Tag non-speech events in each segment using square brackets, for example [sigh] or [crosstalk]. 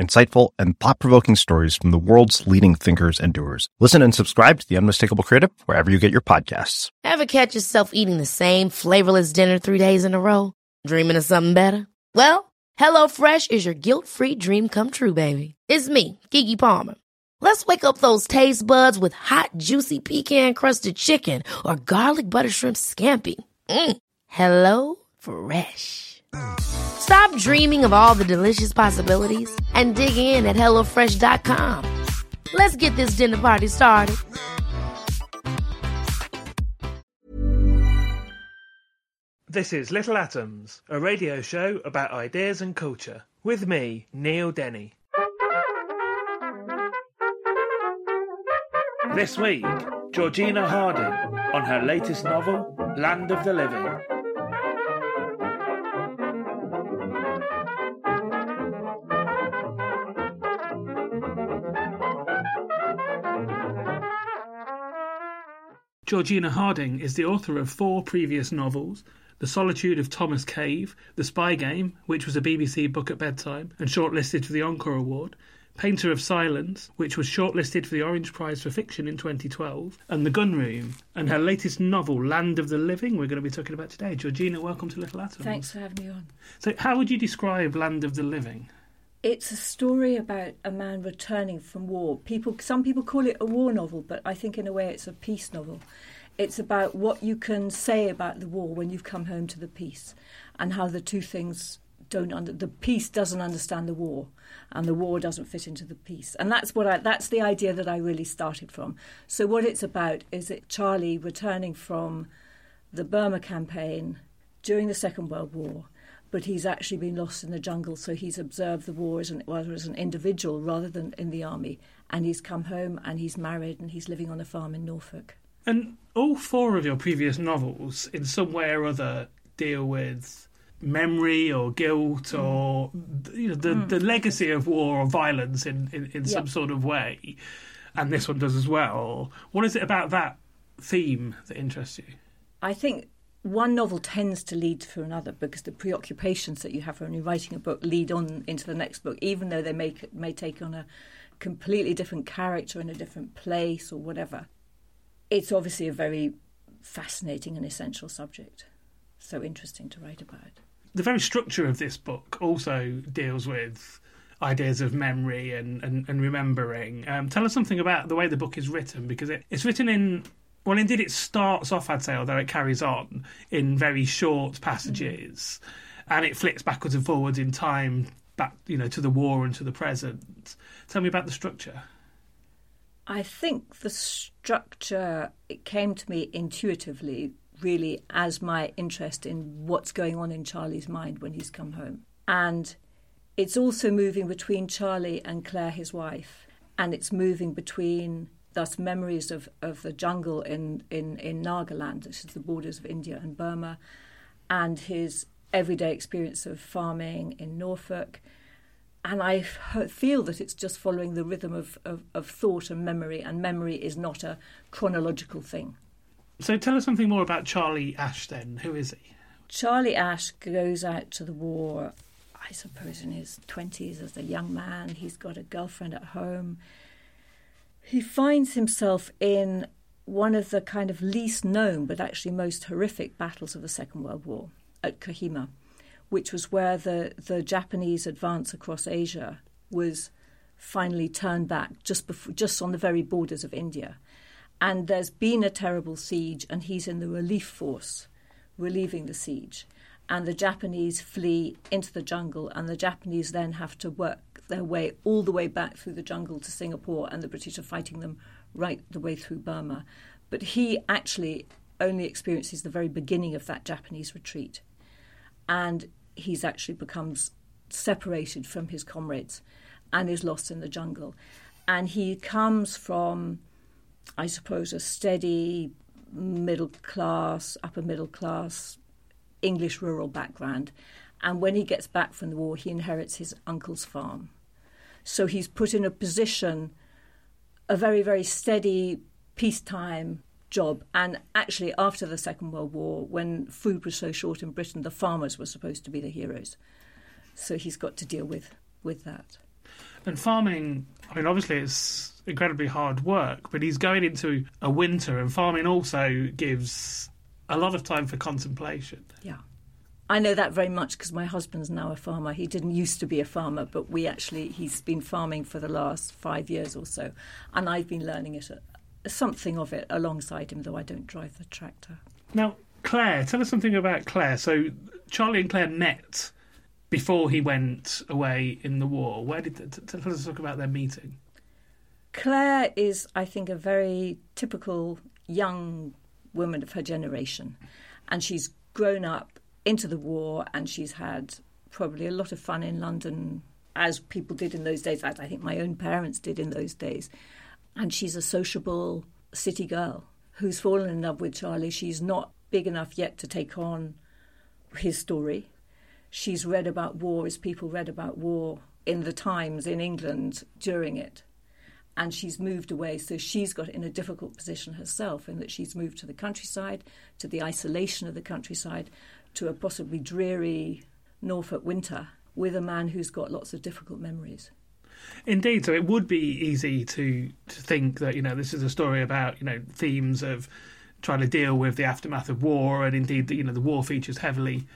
insightful, and thought provoking stories from the world's leading thinkers and doers. Listen and subscribe to The Unmistakable Creative wherever you get your podcasts. Ever catch yourself eating the same flavorless dinner three days in a row? Dreaming of something better? Well, HelloFresh is your guilt free dream come true, baby. It's me, Keke Palmer. Let's wake up those taste buds with hot, juicy pecan crusted chicken or garlic butter shrimp scampi. Mm. Hello Fresh. Stop dreaming of all the delicious possibilities and dig in at HelloFresh.com. Let's get this dinner party started. This is Little Atoms, a radio show about ideas and culture, with me, Neil Denny. This week, Georgina Harding on her latest novel, Land of the Living. Georgina Harding is the author of four previous novels The Solitude of Thomas Cave, The Spy Game, which was a BBC book at bedtime and shortlisted for the Encore Award, Painter of Silence, which was shortlisted for the Orange Prize for Fiction in 2012, and The Gun Room, and her latest novel, Land of the Living, we're going to be talking about today. Georgina, welcome to Little Atoms. Thanks for having me on. So, how would you describe Land of the Living? It's a story about a man returning from war. People, some people call it a war novel, but I think in a way it's a peace novel. It's about what you can say about the war when you've come home to the peace, and how the two things don't under the peace doesn't understand the war, and the war doesn't fit into the peace. And that's what I, that's the idea that I really started from. So what it's about is that Charlie returning from the Burma campaign during the Second World War but he's actually been lost in the jungle, so he's observed the war as an, as an individual rather than in the army. And he's come home and he's married and he's living on a farm in Norfolk. And all four of your previous novels, in some way or other, deal with memory or guilt mm. or you know, the, mm. the legacy of war or violence in, in, in some sort of way. And this one does as well. What is it about that theme that interests you? I think one novel tends to lead to another because the preoccupations that you have when you're writing a book lead on into the next book, even though they may, may take on a completely different character in a different place or whatever. It's obviously a very fascinating and essential subject. So interesting to write about. The very structure of this book also deals with ideas of memory and, and, and remembering. Um, tell us something about the way the book is written because it, it's written in well, indeed, it starts off, I'd say, although it carries on in very short passages, mm-hmm. and it flicks backwards and forwards in time, back you know to the war and to the present. Tell me about the structure. I think the structure it came to me intuitively, really, as my interest in what's going on in Charlie's mind when he's come home, and it's also moving between Charlie and Claire, his wife, and it's moving between thus memories of, of the jungle in, in, in Nagaland, which is the borders of India and Burma, and his everyday experience of farming in Norfolk. And I feel that it's just following the rhythm of, of, of thought and memory, and memory is not a chronological thing. So tell us something more about Charlie Ash then. Who is he? Charlie Ash goes out to the war, I suppose, in his 20s as a young man. He's got a girlfriend at home he finds himself in one of the kind of least known but actually most horrific battles of the Second World War at Kohima, which was where the, the Japanese advance across Asia was finally turned back just before, just on the very borders of India. And there's been a terrible siege, and he's in the relief force relieving the siege. And the Japanese flee into the jungle, and the Japanese then have to work their way all the way back through the jungle to Singapore, and the British are fighting them right the way through Burma. But he actually only experiences the very beginning of that Japanese retreat. And he's actually becomes separated from his comrades and is lost in the jungle. And he comes from, I suppose, a steady middle class, upper middle class, English rural background. And when he gets back from the war, he inherits his uncle's farm. So he's put in a position, a very, very steady peacetime job. And actually, after the Second World War, when food was so short in Britain, the farmers were supposed to be the heroes. So he's got to deal with, with that. And farming, I mean, obviously it's incredibly hard work, but he's going into a winter, and farming also gives a lot of time for contemplation. Yeah. I know that very much because my husband's now a farmer. He didn't used to be a farmer, but we actually, he's been farming for the last five years or so. And I've been learning it, uh, something of it alongside him, though I don't drive the tractor. Now, Claire, tell us something about Claire. So, Charlie and Claire met before he went away in the war. Where did tell us talk about their meeting? Claire is, I think, a very typical young woman of her generation, and she's grown up into the war, and she's had probably a lot of fun in London, as people did in those days, as I think my own parents did in those days. And she's a sociable city girl who's fallen in love with Charlie. She's not big enough yet to take on his story she's read about war as people read about war in the Times in England during it. And she's moved away, so she's got in a difficult position herself in that she's moved to the countryside, to the isolation of the countryside, to a possibly dreary Norfolk winter with a man who's got lots of difficult memories. Indeed, so it would be easy to to think that you know this is a story about you know themes of trying to deal with the aftermath of war, and indeed you know the war features heavily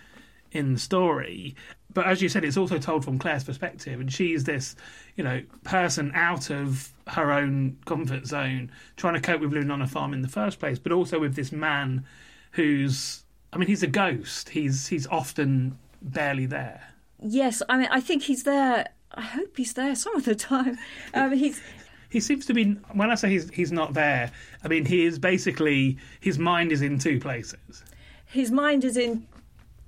in the story. But as you said, it's also told from Claire's perspective, and she's this, you know, person out of her own comfort zone, trying to cope with living on a farm in the first place, but also with this man who's, I mean, he's a ghost. He's he's often barely there. Yes, I mean, I think he's there. I hope he's there some of the time. Um, he's he seems to be when I say he's he's not there, I mean he is basically his mind is in two places. His mind is in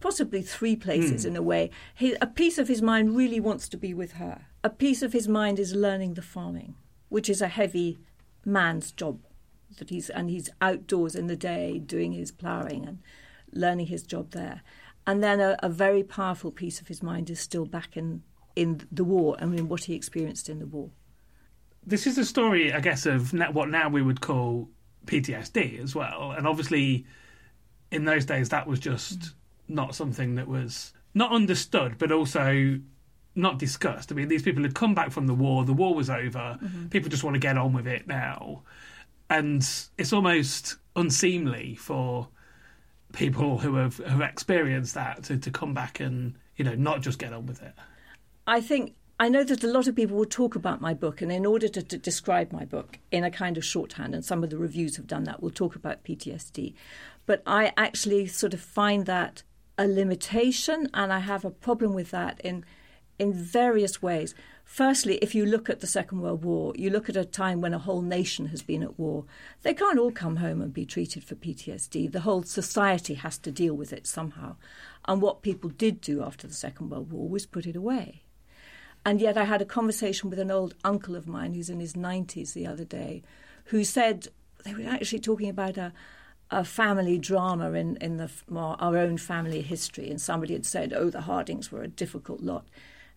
possibly three places mm. in a way. He, a piece of his mind really wants to be with her. A piece of his mind is learning the farming, which is a heavy man's job. That he's and he's outdoors in the day doing his ploughing and learning his job there. And then a, a very powerful piece of his mind is still back in in the war and in what he experienced in the war. This is a story, I guess, of what now we would call PTSD as well. And obviously, in those days, that was just mm not something that was not understood, but also not discussed. I mean, these people had come back from the war. The war was over. Mm-hmm. People just want to get on with it now, and it's almost unseemly for people who have have experienced that to, to come back and you know not just get on with it. I think I know that a lot of people will talk about my book, and in order to, to, describe my book in a kind of shorthand, and some of the reviews have done that, we'll talk about PTSD. But I actually sort of find that a limitation, and I have a problem with that in in various ways. Firstly, if you look at the Second World War, you look at a time when a whole nation has been at war. They can't all come home and be treated for PTSD. The whole society has to deal with it somehow. And what people did do after the Second World War was put it away. And yet, I had a conversation with an old uncle of mine who's in his 90s the other day who said they were actually talking about a, a family drama in, in the, our own family history. And somebody had said, oh, the Hardings were a difficult lot.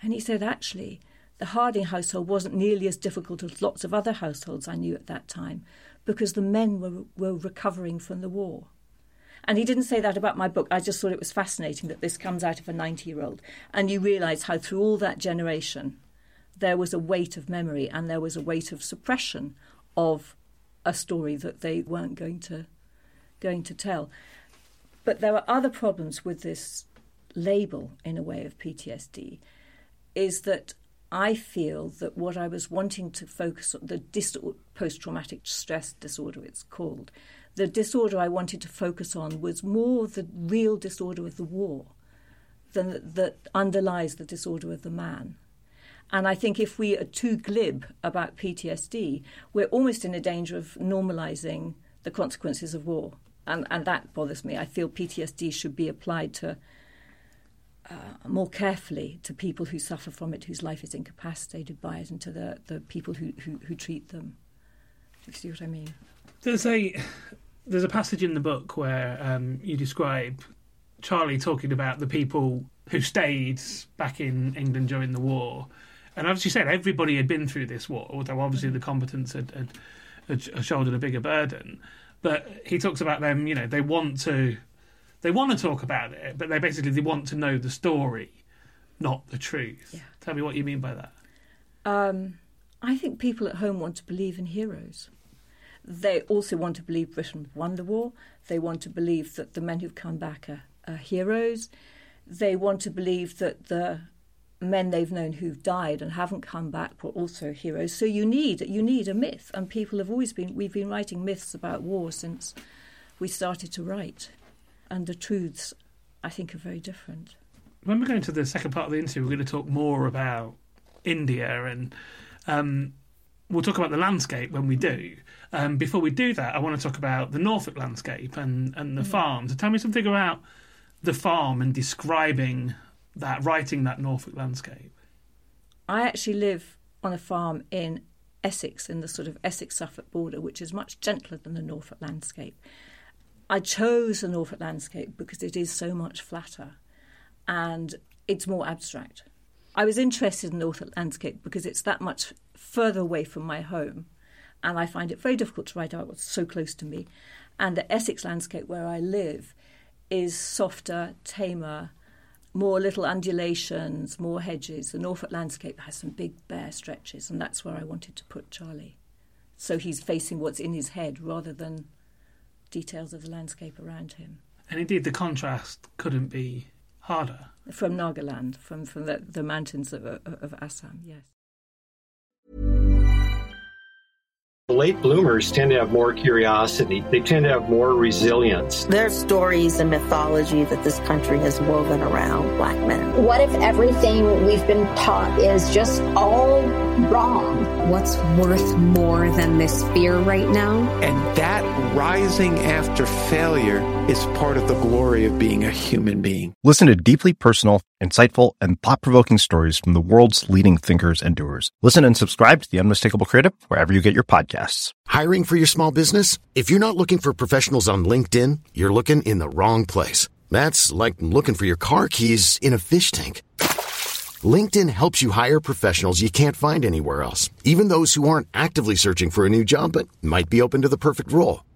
And he said, actually, the Harding household wasn't nearly as difficult as lots of other households I knew at that time because the men were, were recovering from the war. And he didn't say that about my book. I just thought it was fascinating that this comes out of a 90 year old. And you realise how, through all that generation, there was a weight of memory and there was a weight of suppression of a story that they weren't going to going to tell. But there are other problems with this label, in a way, of PTSD, is that I feel that what I was wanting to focus on, the dis- post traumatic stress disorder, it's called, the disorder I wanted to focus on was more the real disorder of the war than that, underlies the disorder of the man. And I think if we are too glib about PTSD, we're almost in a danger of normalizing the consequences of war and, and that bothers me. I feel PTSD should be applied to uh, more carefully to people who suffer from it, whose life is incapacitated by it, and to the, the people who, who, who treat them. Do you see what I mean? There's a There's a passage in the book where um, you describe Charlie talking about the people who stayed back in England during the war. And as you said, everybody had been through this war, although obviously the combatants had, had, had shouldered a bigger burden. But he talks about them, you know, they want to they want to talk about it, but they basically they want to know the story, not the truth. Yeah. Tell me what you mean by that. Um, I think people at home want to believe in heroes. They also want to believe Britain won the war. They want to believe that the men who've come back are, are heroes. They want to believe that the men they've known who've died and haven't come back were also heroes. So you need you need a myth, and people have always been. We've been writing myths about war since we started to write, and the truths, I think, are very different. When we go into the second part of the interview, we're going to talk more about India and um, we'll talk about the landscape when we do. Um, before we do that, I want to talk about the Norfolk landscape and, and the mm. farm. So tell me something about the farm and describing that, writing that Norfolk landscape. I actually live on a farm in Essex, in the sort of Essex Suffolk border, which is much gentler than the Norfolk landscape. I chose the Norfolk landscape because it is so much flatter and it's more abstract. I was interested in the Norfolk landscape because it's that much further away from my home, and I find it very difficult to write out what's so close to me. And the Essex landscape where I live is softer, tamer, more little undulations, more hedges. The Norfolk landscape has some big bare stretches, and that's where I wanted to put Charlie. So he's facing what's in his head rather than details of the landscape around him. And indeed, the contrast couldn't be harder. From Nagaland, from, from the, the mountains of, of Assam, yes. Late bloomers tend to have more curiosity. They tend to have more resilience. There's stories and mythology that this country has woven around black men. What if everything we've been taught is just all wrong? What's worth more than this fear right now? And that rising after failure is part of the glory of being a human being. Listen to deeply personal, insightful, and thought provoking stories from the world's leading thinkers and doers. Listen and subscribe to The Unmistakable Creative wherever you get your podcasts. Hiring for your small business? If you're not looking for professionals on LinkedIn, you're looking in the wrong place. That's like looking for your car keys in a fish tank. LinkedIn helps you hire professionals you can't find anywhere else, even those who aren't actively searching for a new job but might be open to the perfect role.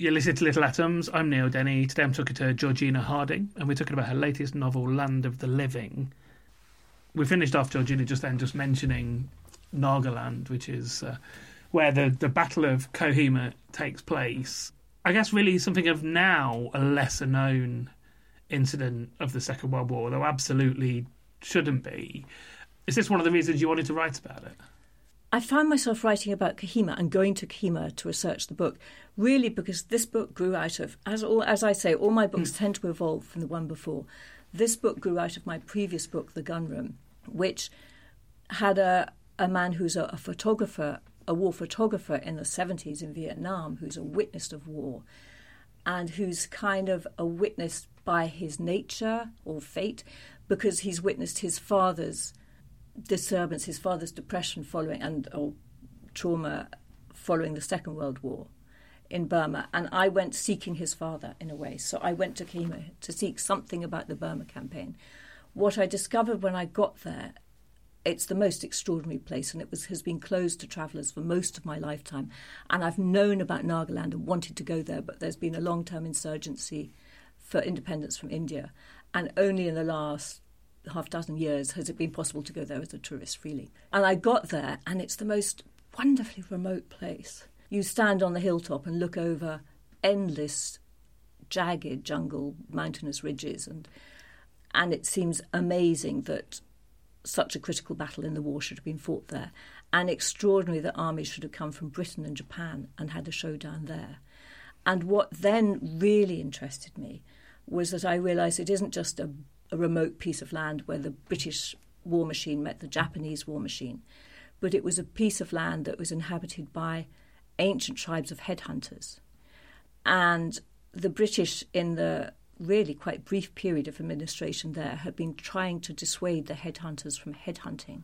You're listening to Little Atoms. I'm Neil Denny. Today I'm talking to Georgina Harding, and we're talking about her latest novel, Land of the Living. We finished off, Georgina, just then, just mentioning Nagaland, which is uh, where the, the Battle of Kohima takes place. I guess really something of now a lesser known incident of the Second World War, though absolutely shouldn't be. Is this one of the reasons you wanted to write about it? I found myself writing about Kohima and going to Kohima to research the book, really because this book grew out of, as all, as I say, all my books mm. tend to evolve from the one before. This book grew out of my previous book, The Gun Room, which had a, a man who's a, a photographer, a war photographer in the 70s in Vietnam, who's a witness of war, and who's kind of a witness by his nature or fate, because he's witnessed his father's disturbance, his father's depression following and or trauma following the Second World War in Burma, and I went seeking his father in a way. So I went to Kohima to seek something about the Burma campaign. What I discovered when I got there, it's the most extraordinary place, and it was, has been closed to travellers for most of my lifetime. And I've known about Nagaland and wanted to go there, but there's been a long-term insurgency for independence from India, and only in the last half dozen years has it been possible to go there as a tourist freely. And I got there, and it's the most wonderfully remote place you stand on the hilltop and look over endless, jagged jungle, mountainous ridges, and and it seems amazing that such a critical battle in the war should have been fought there, and extraordinary that armies should have come from Britain and Japan and had a showdown there. And what then really interested me was that I realised it isn't just a, a remote piece of land where the British war machine met the Japanese war machine, but it was a piece of land that was inhabited by ancient tribes of headhunters. And the British, in the really quite brief period of administration there, had been trying to dissuade the headhunters from headhunting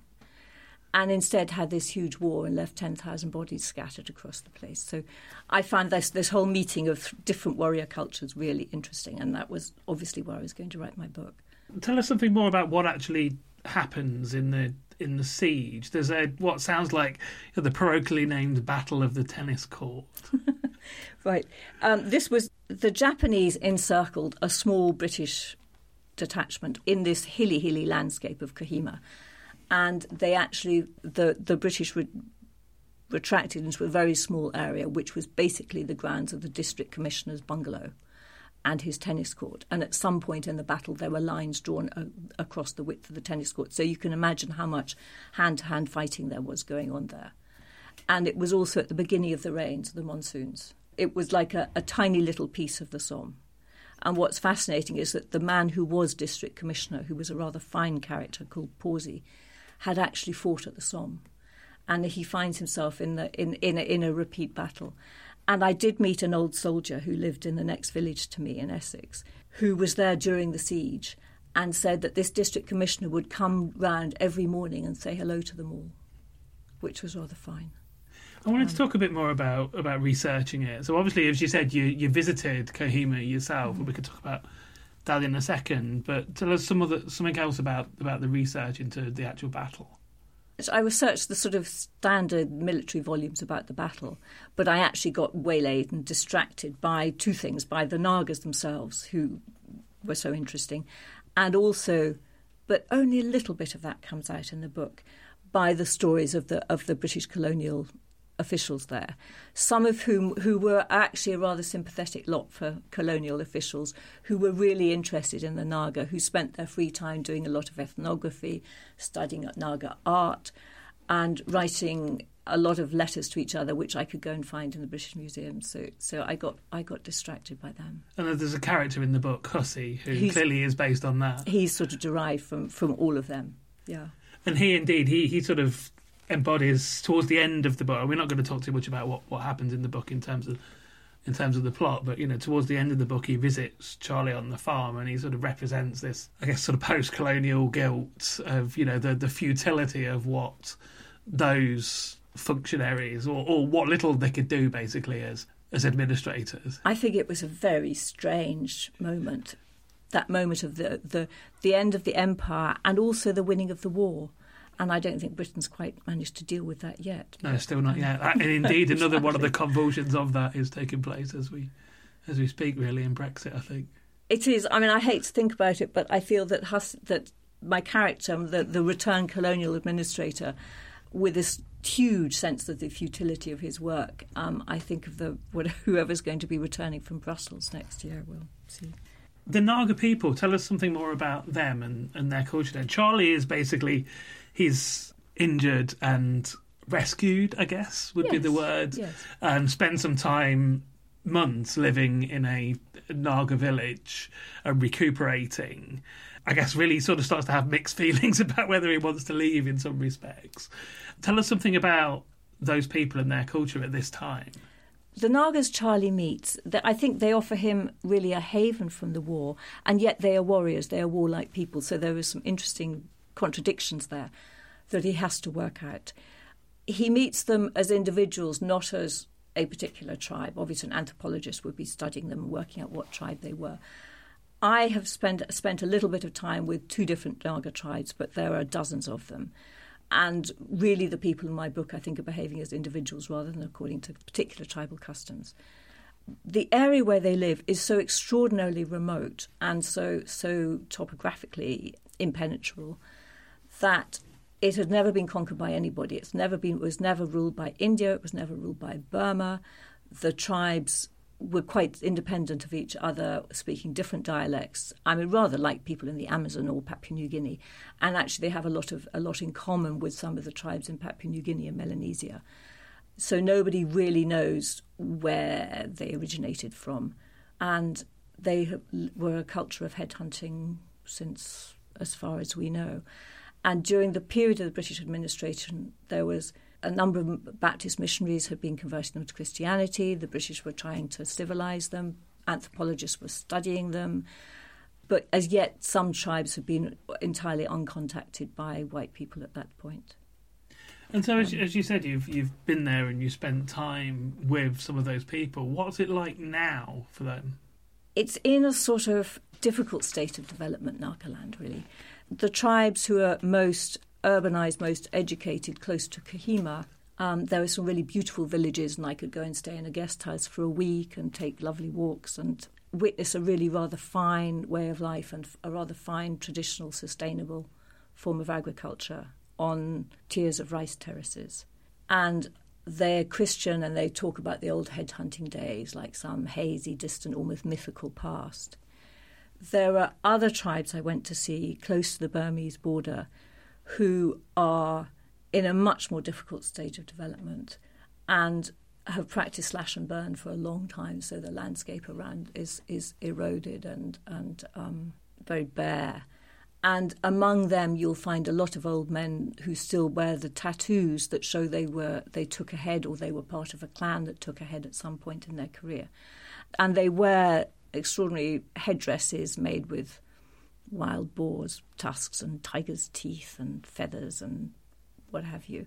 and instead had this huge war and left 10,000 bodies scattered across the place. So I found this, this whole meeting of different warrior cultures really interesting, and that was obviously where I was going to write my book. Tell us something more about what actually happens in the in the siege. There's a what sounds like the parochially named Battle of the Tennis Court. [laughs] right. Um, this was the Japanese encircled a small British detachment in this hilly, hilly landscape of Kohima, and they actually the the British re- retracted into a very small area, which was basically the grounds of the district commissioner's bungalow and his tennis court. And at some point in the battle, there were lines drawn a- across the width of the tennis court. So you can imagine how much hand to hand fighting there was going on there. And it was also at the beginning of the rains, the monsoons. It was like a, a tiny little piece of the Somme. And what's fascinating is that the man who was district commissioner, who was a rather fine character called Pawsey, had actually fought at the Somme. And he finds himself in, the, in, in, a, in a repeat battle. And I did meet an old soldier who lived in the next village to me in Essex, who was there during the siege and said that this district commissioner would come round every morning and say hello to them all, which was rather fine. I wanted to talk a bit more about about researching it. So obviously, as you said, you you visited Kohima yourself, mm-hmm. and we could talk about that in a second. But tell us some other something else about about the research into the actual battle. I researched the sort of standard military volumes about the battle, but I actually got waylaid and distracted by two things by the Nagas themselves, who were so interesting, and also, but only a little bit of that comes out in the book, by the stories of the, of the British colonial officials there, some of whom who were actually a rather sympathetic lot for colonial officials who were really interested in the Naga, who spent their free time doing a lot of ethnography, studying Naga art, and writing a lot of letters to each other, which I could go and find in the British Museum. So, so I got I got distracted by them. And there's a character in the book, Hussey, who he's, clearly is based on that. He's sort of derived from from all of them. Yeah. And he indeed he he sort of embodies towards the end of the book. We're not going to talk too much about what, what happens in the book in terms of in terms of the plot, but you know, towards the end of the book, he visits Charlie on the farm, and he sort of represents this, I guess, sort of post-colonial guilt of you know the the futility of what those functionaries or, or what little they could do basically as as administrators. I think it was a very strange moment, that moment of the the the end of the empire and also the winning of the war and I don't think Britain's quite managed to deal with that yet. No, still not yet. and indeed, [laughs] another one of the convulsions of that is taking place as we as we speak, really, in Brexit. I think it is. I mean, I hate to think about it, but I feel that Huss, that my character, the the returned colonial administrator, with this huge sense of the futility of his work, um, I think of the [laughs] whoever's going to be returning from Brussels next year. We'll see the Naga people. Tell us something more about them and, and their culture. Then Charlie is basically he's injured and rescued, I guess would yes, be the word, yes. and spend some time, months living in a Naga village and recuperating. I guess really sort of starts to have mixed [laughs] feelings about whether he wants to leave in some respects. Tell us something about those people and their culture at this time. the Nagas Charlie meets, I think they offer him really a haven from the war, and yet they are warriors, they are warlike people. So there are some interesting contradictions there that he has to work out. He meets them as individuals, not as a particular tribe. Obviously, an anthropologist would be studying them and working out what tribe they were. I have spent spent a little bit of time with two different Naga tribes, but there are dozens of them. And really, the people in my book, I think, are behaving as individuals rather than according to particular tribal customs. The area where they live is so extraordinarily remote and so so topographically impenetrable that it had never been conquered by anybody. It's never been. It was never ruled by India. It was never ruled by Burma. The tribes were quite independent of each other, speaking different dialects. I mean, rather like people in the Amazon or Papua New Guinea, and actually they have a lot of a lot in common with some of the tribes in Papua New Guinea and Melanesia. So nobody really knows where they originated from, and they were a culture of headhunting since as far as we know. And during the period of the British administration, there was a number of Baptist missionaries had been converting them to Christianity. The British were trying to civilize them. Anthropologists were studying them. But as yet, some tribes have been entirely uncontacted by white people at that point. And so, as, um, as you said, you've you've been there and you spent time with some of those people. What's it like now for them? It's in a sort of difficult state of development, Nagaland, really. The tribes who are most urbanised, most educated, close to Kohima, um, there are some really beautiful villages, and I could go and stay in a guest house for a week and take lovely walks and witness a really rather fine way of life and a rather fine, traditional, sustainable form of agriculture on tiers of rice terraces. And they're Christian and they talk about the old headhunting days like some hazy, distant, almost mythical past. There are other tribes I went to see close to the Burmese border who are in a much more difficult stage of development and have practiced slash and burn for a long time, so the landscape around is is eroded and and um, very bare. And among them, you'll find a lot of old men who still wear the tattoos that show they were they took a head or they were part of a clan that took a head at some point in their career, and they wear extraordinary headdresses made with wild boars' tusks and tigers' teeth and feathers and what have you.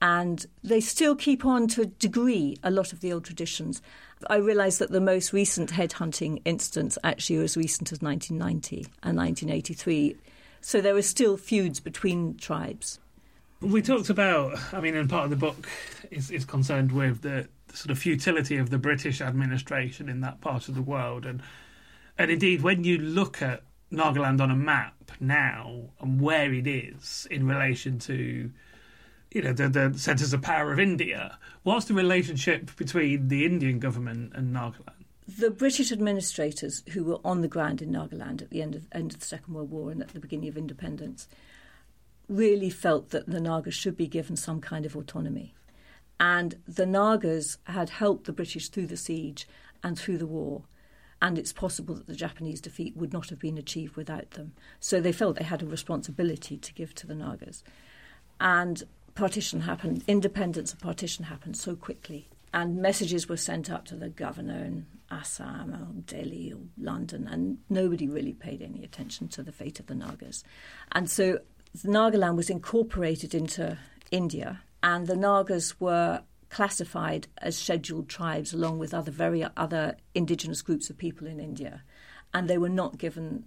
And they still keep on to a degree a lot of the old traditions. I realise that the most recent headhunting instance actually was as recent as 1990 and 1983. So there are still feuds between tribes. We talked about, I mean, and part of the book is, is concerned with the, the sort of futility of the British administration in that part of the world. And, and indeed, when you look at Nagaland on a map now and where it is in relation to you know the, the centres of power of India. What's the relationship between the Indian government and Nagaland? The British administrators who were on the ground in Nagaland at the end of, end of the Second World War and at the beginning of independence really felt that the Nagas should be given some kind of autonomy. And the Nagas had helped the British through the siege and through the war and it's possible that the Japanese defeat would not have been achieved without them. So they felt they had a responsibility to give to the Nagas. And partition happened, independence of partition happened so quickly. And messages were sent up to the governor in Assam or Delhi or London, and nobody really paid any attention to the fate of the Nagas. And so Nagaland was incorporated into India, and the Nagas were classified as scheduled tribes along with other very other indigenous groups of people in India, and they were not given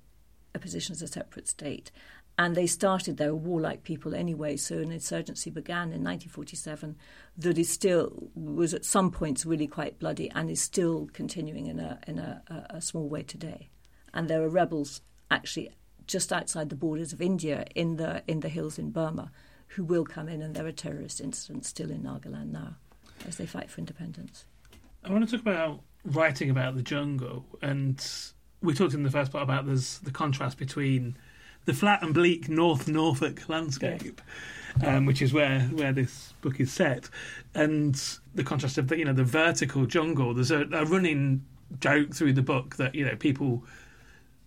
a position as a separate state. And they started, they were warlike people anyway, so an insurgency began in 1947 that is still, was at some points really quite bloody and is still continuing in a, in a, a small way today. And there are rebels actually just outside the borders of India in the, in the hills in Burma who will come in, and there are terrorist incidents still in Nagaland now as they fight for independence. I want to talk about writing about the jungle, and we talked in the first part about there's the contrast between the flat and bleak North Norfolk landscape, um, which is where where this book is set, and the contrast of the you know the vertical jungle. There's a, a running joke through the book that you know people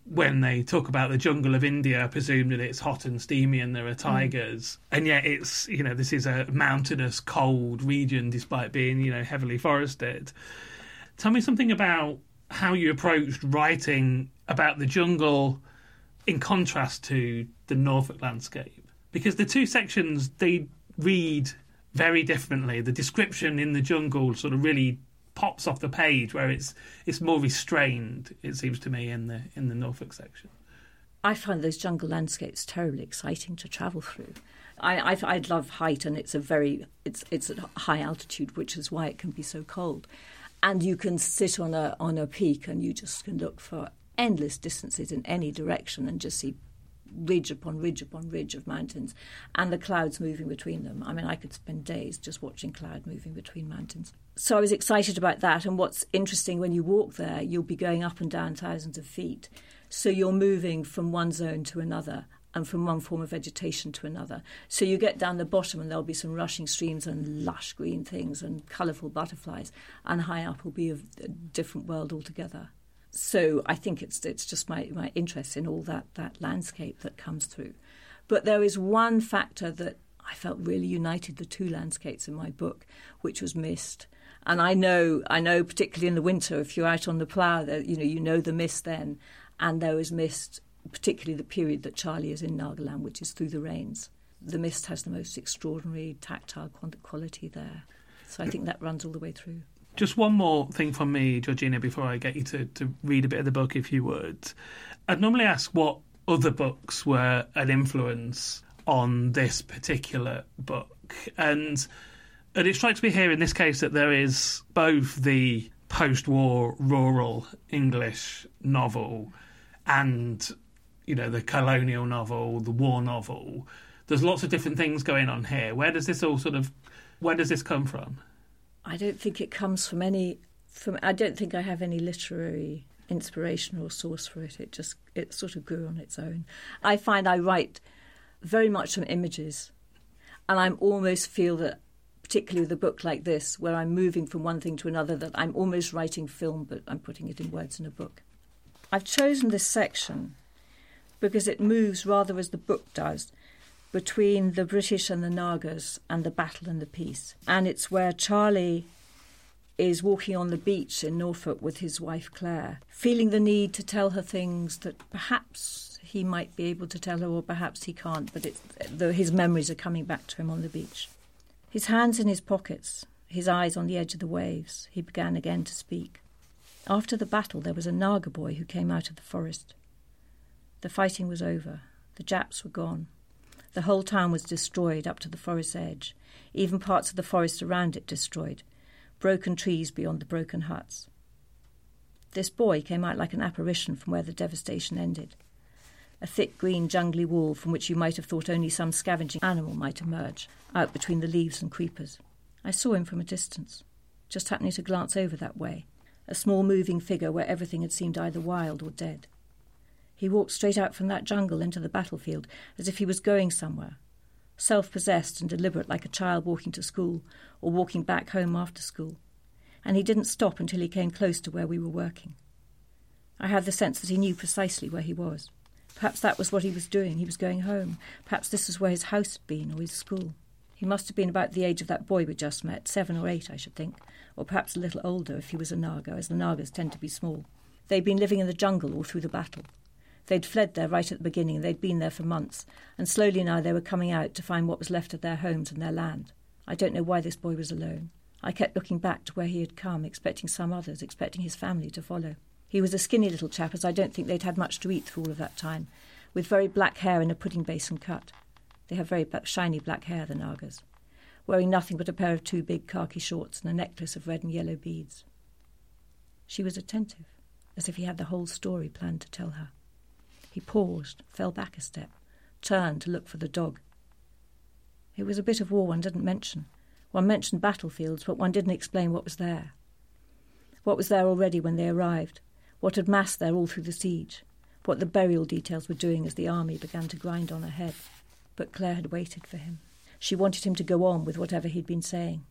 when they talk about the jungle of India, I presume that it's hot and steamy and there are tigers, mm. and yet it's you know this is a mountainous, cold region despite being you know heavily forested. Tell me something about how you approached writing about the jungle in contrast to the Norfolk landscape, because the two sections they read very differently. The description in the jungle sort of really pops off the page, where it's it's more restrained. It seems to me in the in the Norfolk section. I find those jungle landscapes terribly exciting to travel through. I, I, I love height, and it's a very it's it's at high altitude, which is why it can be so cold. And you can sit on a on a peak, and you just can look for endless distances in any direction, and just see ridge upon ridge upon ridge of mountains and the clouds moving between them. I mean, I could spend days just watching cloud moving between mountains. So I was excited about that. And what's interesting when you walk there, you'll be going up and down thousands of feet. So you're moving from one zone to another and from one form of vegetation to another. So you get down the bottom and there'll be some rushing streams and lush green things and colourful butterflies, and high up will be a, a different world altogether so I think it's it's just my, my interest in all that, that landscape that comes through. But there is one factor that I felt really united the two landscapes in my book, which was mist. And I know I know particularly in the winter, if you're out on the plough, that you know you know the mist then, and there is mist, particularly the period that Charlie is in Nagaland, which is through the rains. The mist has the most extraordinary tactile quality there. So I think that runs all the way through. Just one more thing from me, Georgina, before I get you to, to read a bit of the book, if you would. I'd normally ask what other books were an influence on this particular book. And, and it strikes me here in this case that there is both the post war rural English novel and, you know, the colonial novel, the war novel. There's lots of different things going on here. Where does this all sort of, where does this come from? I don't think it comes from any. From I don't think I have any literary inspiration or source for it. It just it sort of grew on its own. I find I write very much from images, and I almost feel that, particularly with a book like this, where I'm moving from one thing to another, that I'm almost writing film, but I'm putting it in words in a book. I've chosen this section because it moves rather as the book does between the British and the Nagas and the battle and the peace. And it's where Charlie is walking on the beach in Norfolk with his wife Claire, feeling the need to tell her things that perhaps he might be able to tell her or perhaps he can't, but the, his memories are coming back to him on the beach. His hands in his pockets, his eyes on the edge of the waves, he began again to speak. After the battle, there was a Naga boy who came out of the forest. The fighting was over. The Japs were gone. The whole town was destroyed up to the forest edge, even parts of the forest around it destroyed, broken trees beyond the broken huts. This boy came out like an apparition from where the devastation ended. A thick green jungly wall from which you might have thought only some scavenging animal might emerge, out between the leaves and creepers. I saw him from a distance, just happening to glance over that way, a small moving figure where everything had seemed either wild or dead. He walked straight out from that jungle into the battlefield, as if he was going somewhere, self possessed and deliberate like a child walking to school or walking back home after school. And he didn't stop until he came close to where we were working. I had the sense that he knew precisely where he was. Perhaps that was what he was doing. He was going home. Perhaps this was where his house had been or his school. He must have been about the age of that boy we just met, seven or eight, I should think, or perhaps a little older if he was a Naga, as the Nagas tend to be small. They'd been living in the jungle all through the battle. They'd fled there right at the beginning, they'd been there for months, and slowly now they were coming out to find what was left of their homes and their land. I don't know why this boy was alone. I kept looking back to where he had come, expecting some others, expecting his family to follow. He was a skinny little chap, as I don't think they'd had much to eat through all of that time, with very black hair in a pudding basin cut. They have very black, shiny black hair, the Nagas, wearing nothing but a pair of two big khaki shorts and a necklace of red and yellow beads. She was attentive, as if he had the whole story planned to tell her. He paused, fell back a step, turned to look for the dog. It was a bit of war one didn't mention. One mentioned battlefields, but one didn't explain what was there. What was there already when they arrived, what had massed there all through the siege, what the burial details were doing as the army began to grind on ahead. But Claire had waited for him. She wanted him to go on with whatever he'd been saying.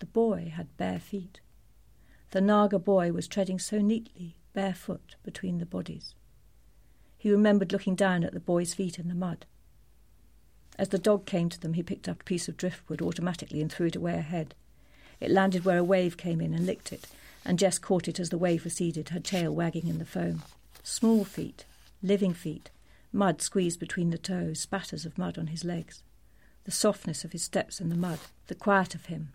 The boy had bare feet. The Naga boy was treading so neatly, barefoot between the bodies. He remembered looking down at the boy's feet in the mud. As the dog came to them, he picked up a piece of driftwood automatically and threw it away ahead. It landed where a wave came in and licked it, and Jess caught it as the wave receded, her tail wagging in the foam. Small feet, living feet, mud squeezed between the toes, spatters of mud on his legs. The softness of his steps in the mud, the quiet of him.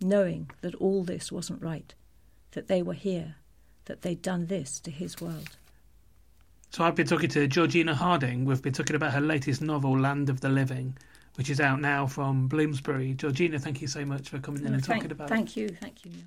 Knowing that all this wasn't right, that they were here, that they'd done this to his world. So I've been talking to Georgina Harding. We've been talking about her latest novel, Land of the Living, which is out now from Bloomsbury. Georgina, thank you so much for coming in oh, and thank, talking about thank it. you, thank you, Neil.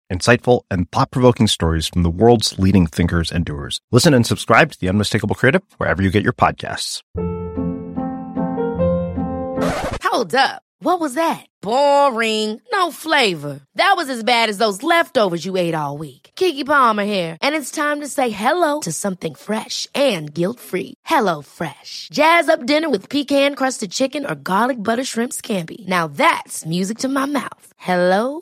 insightful, and thought provoking stories from the world's leading thinkers and doers. Listen and subscribe to The Unmistakable Creative wherever you get your podcasts. Hold up. What was that? Boring. No flavor. That was as bad as those leftovers you ate all week. Keke Palmer here, and it's time to say hello to something fresh and guilt-free. Hello Fresh. Jazz up dinner with pecan-crusted chicken or garlic butter shrimp scampi. Now that's music to my mouth. Hello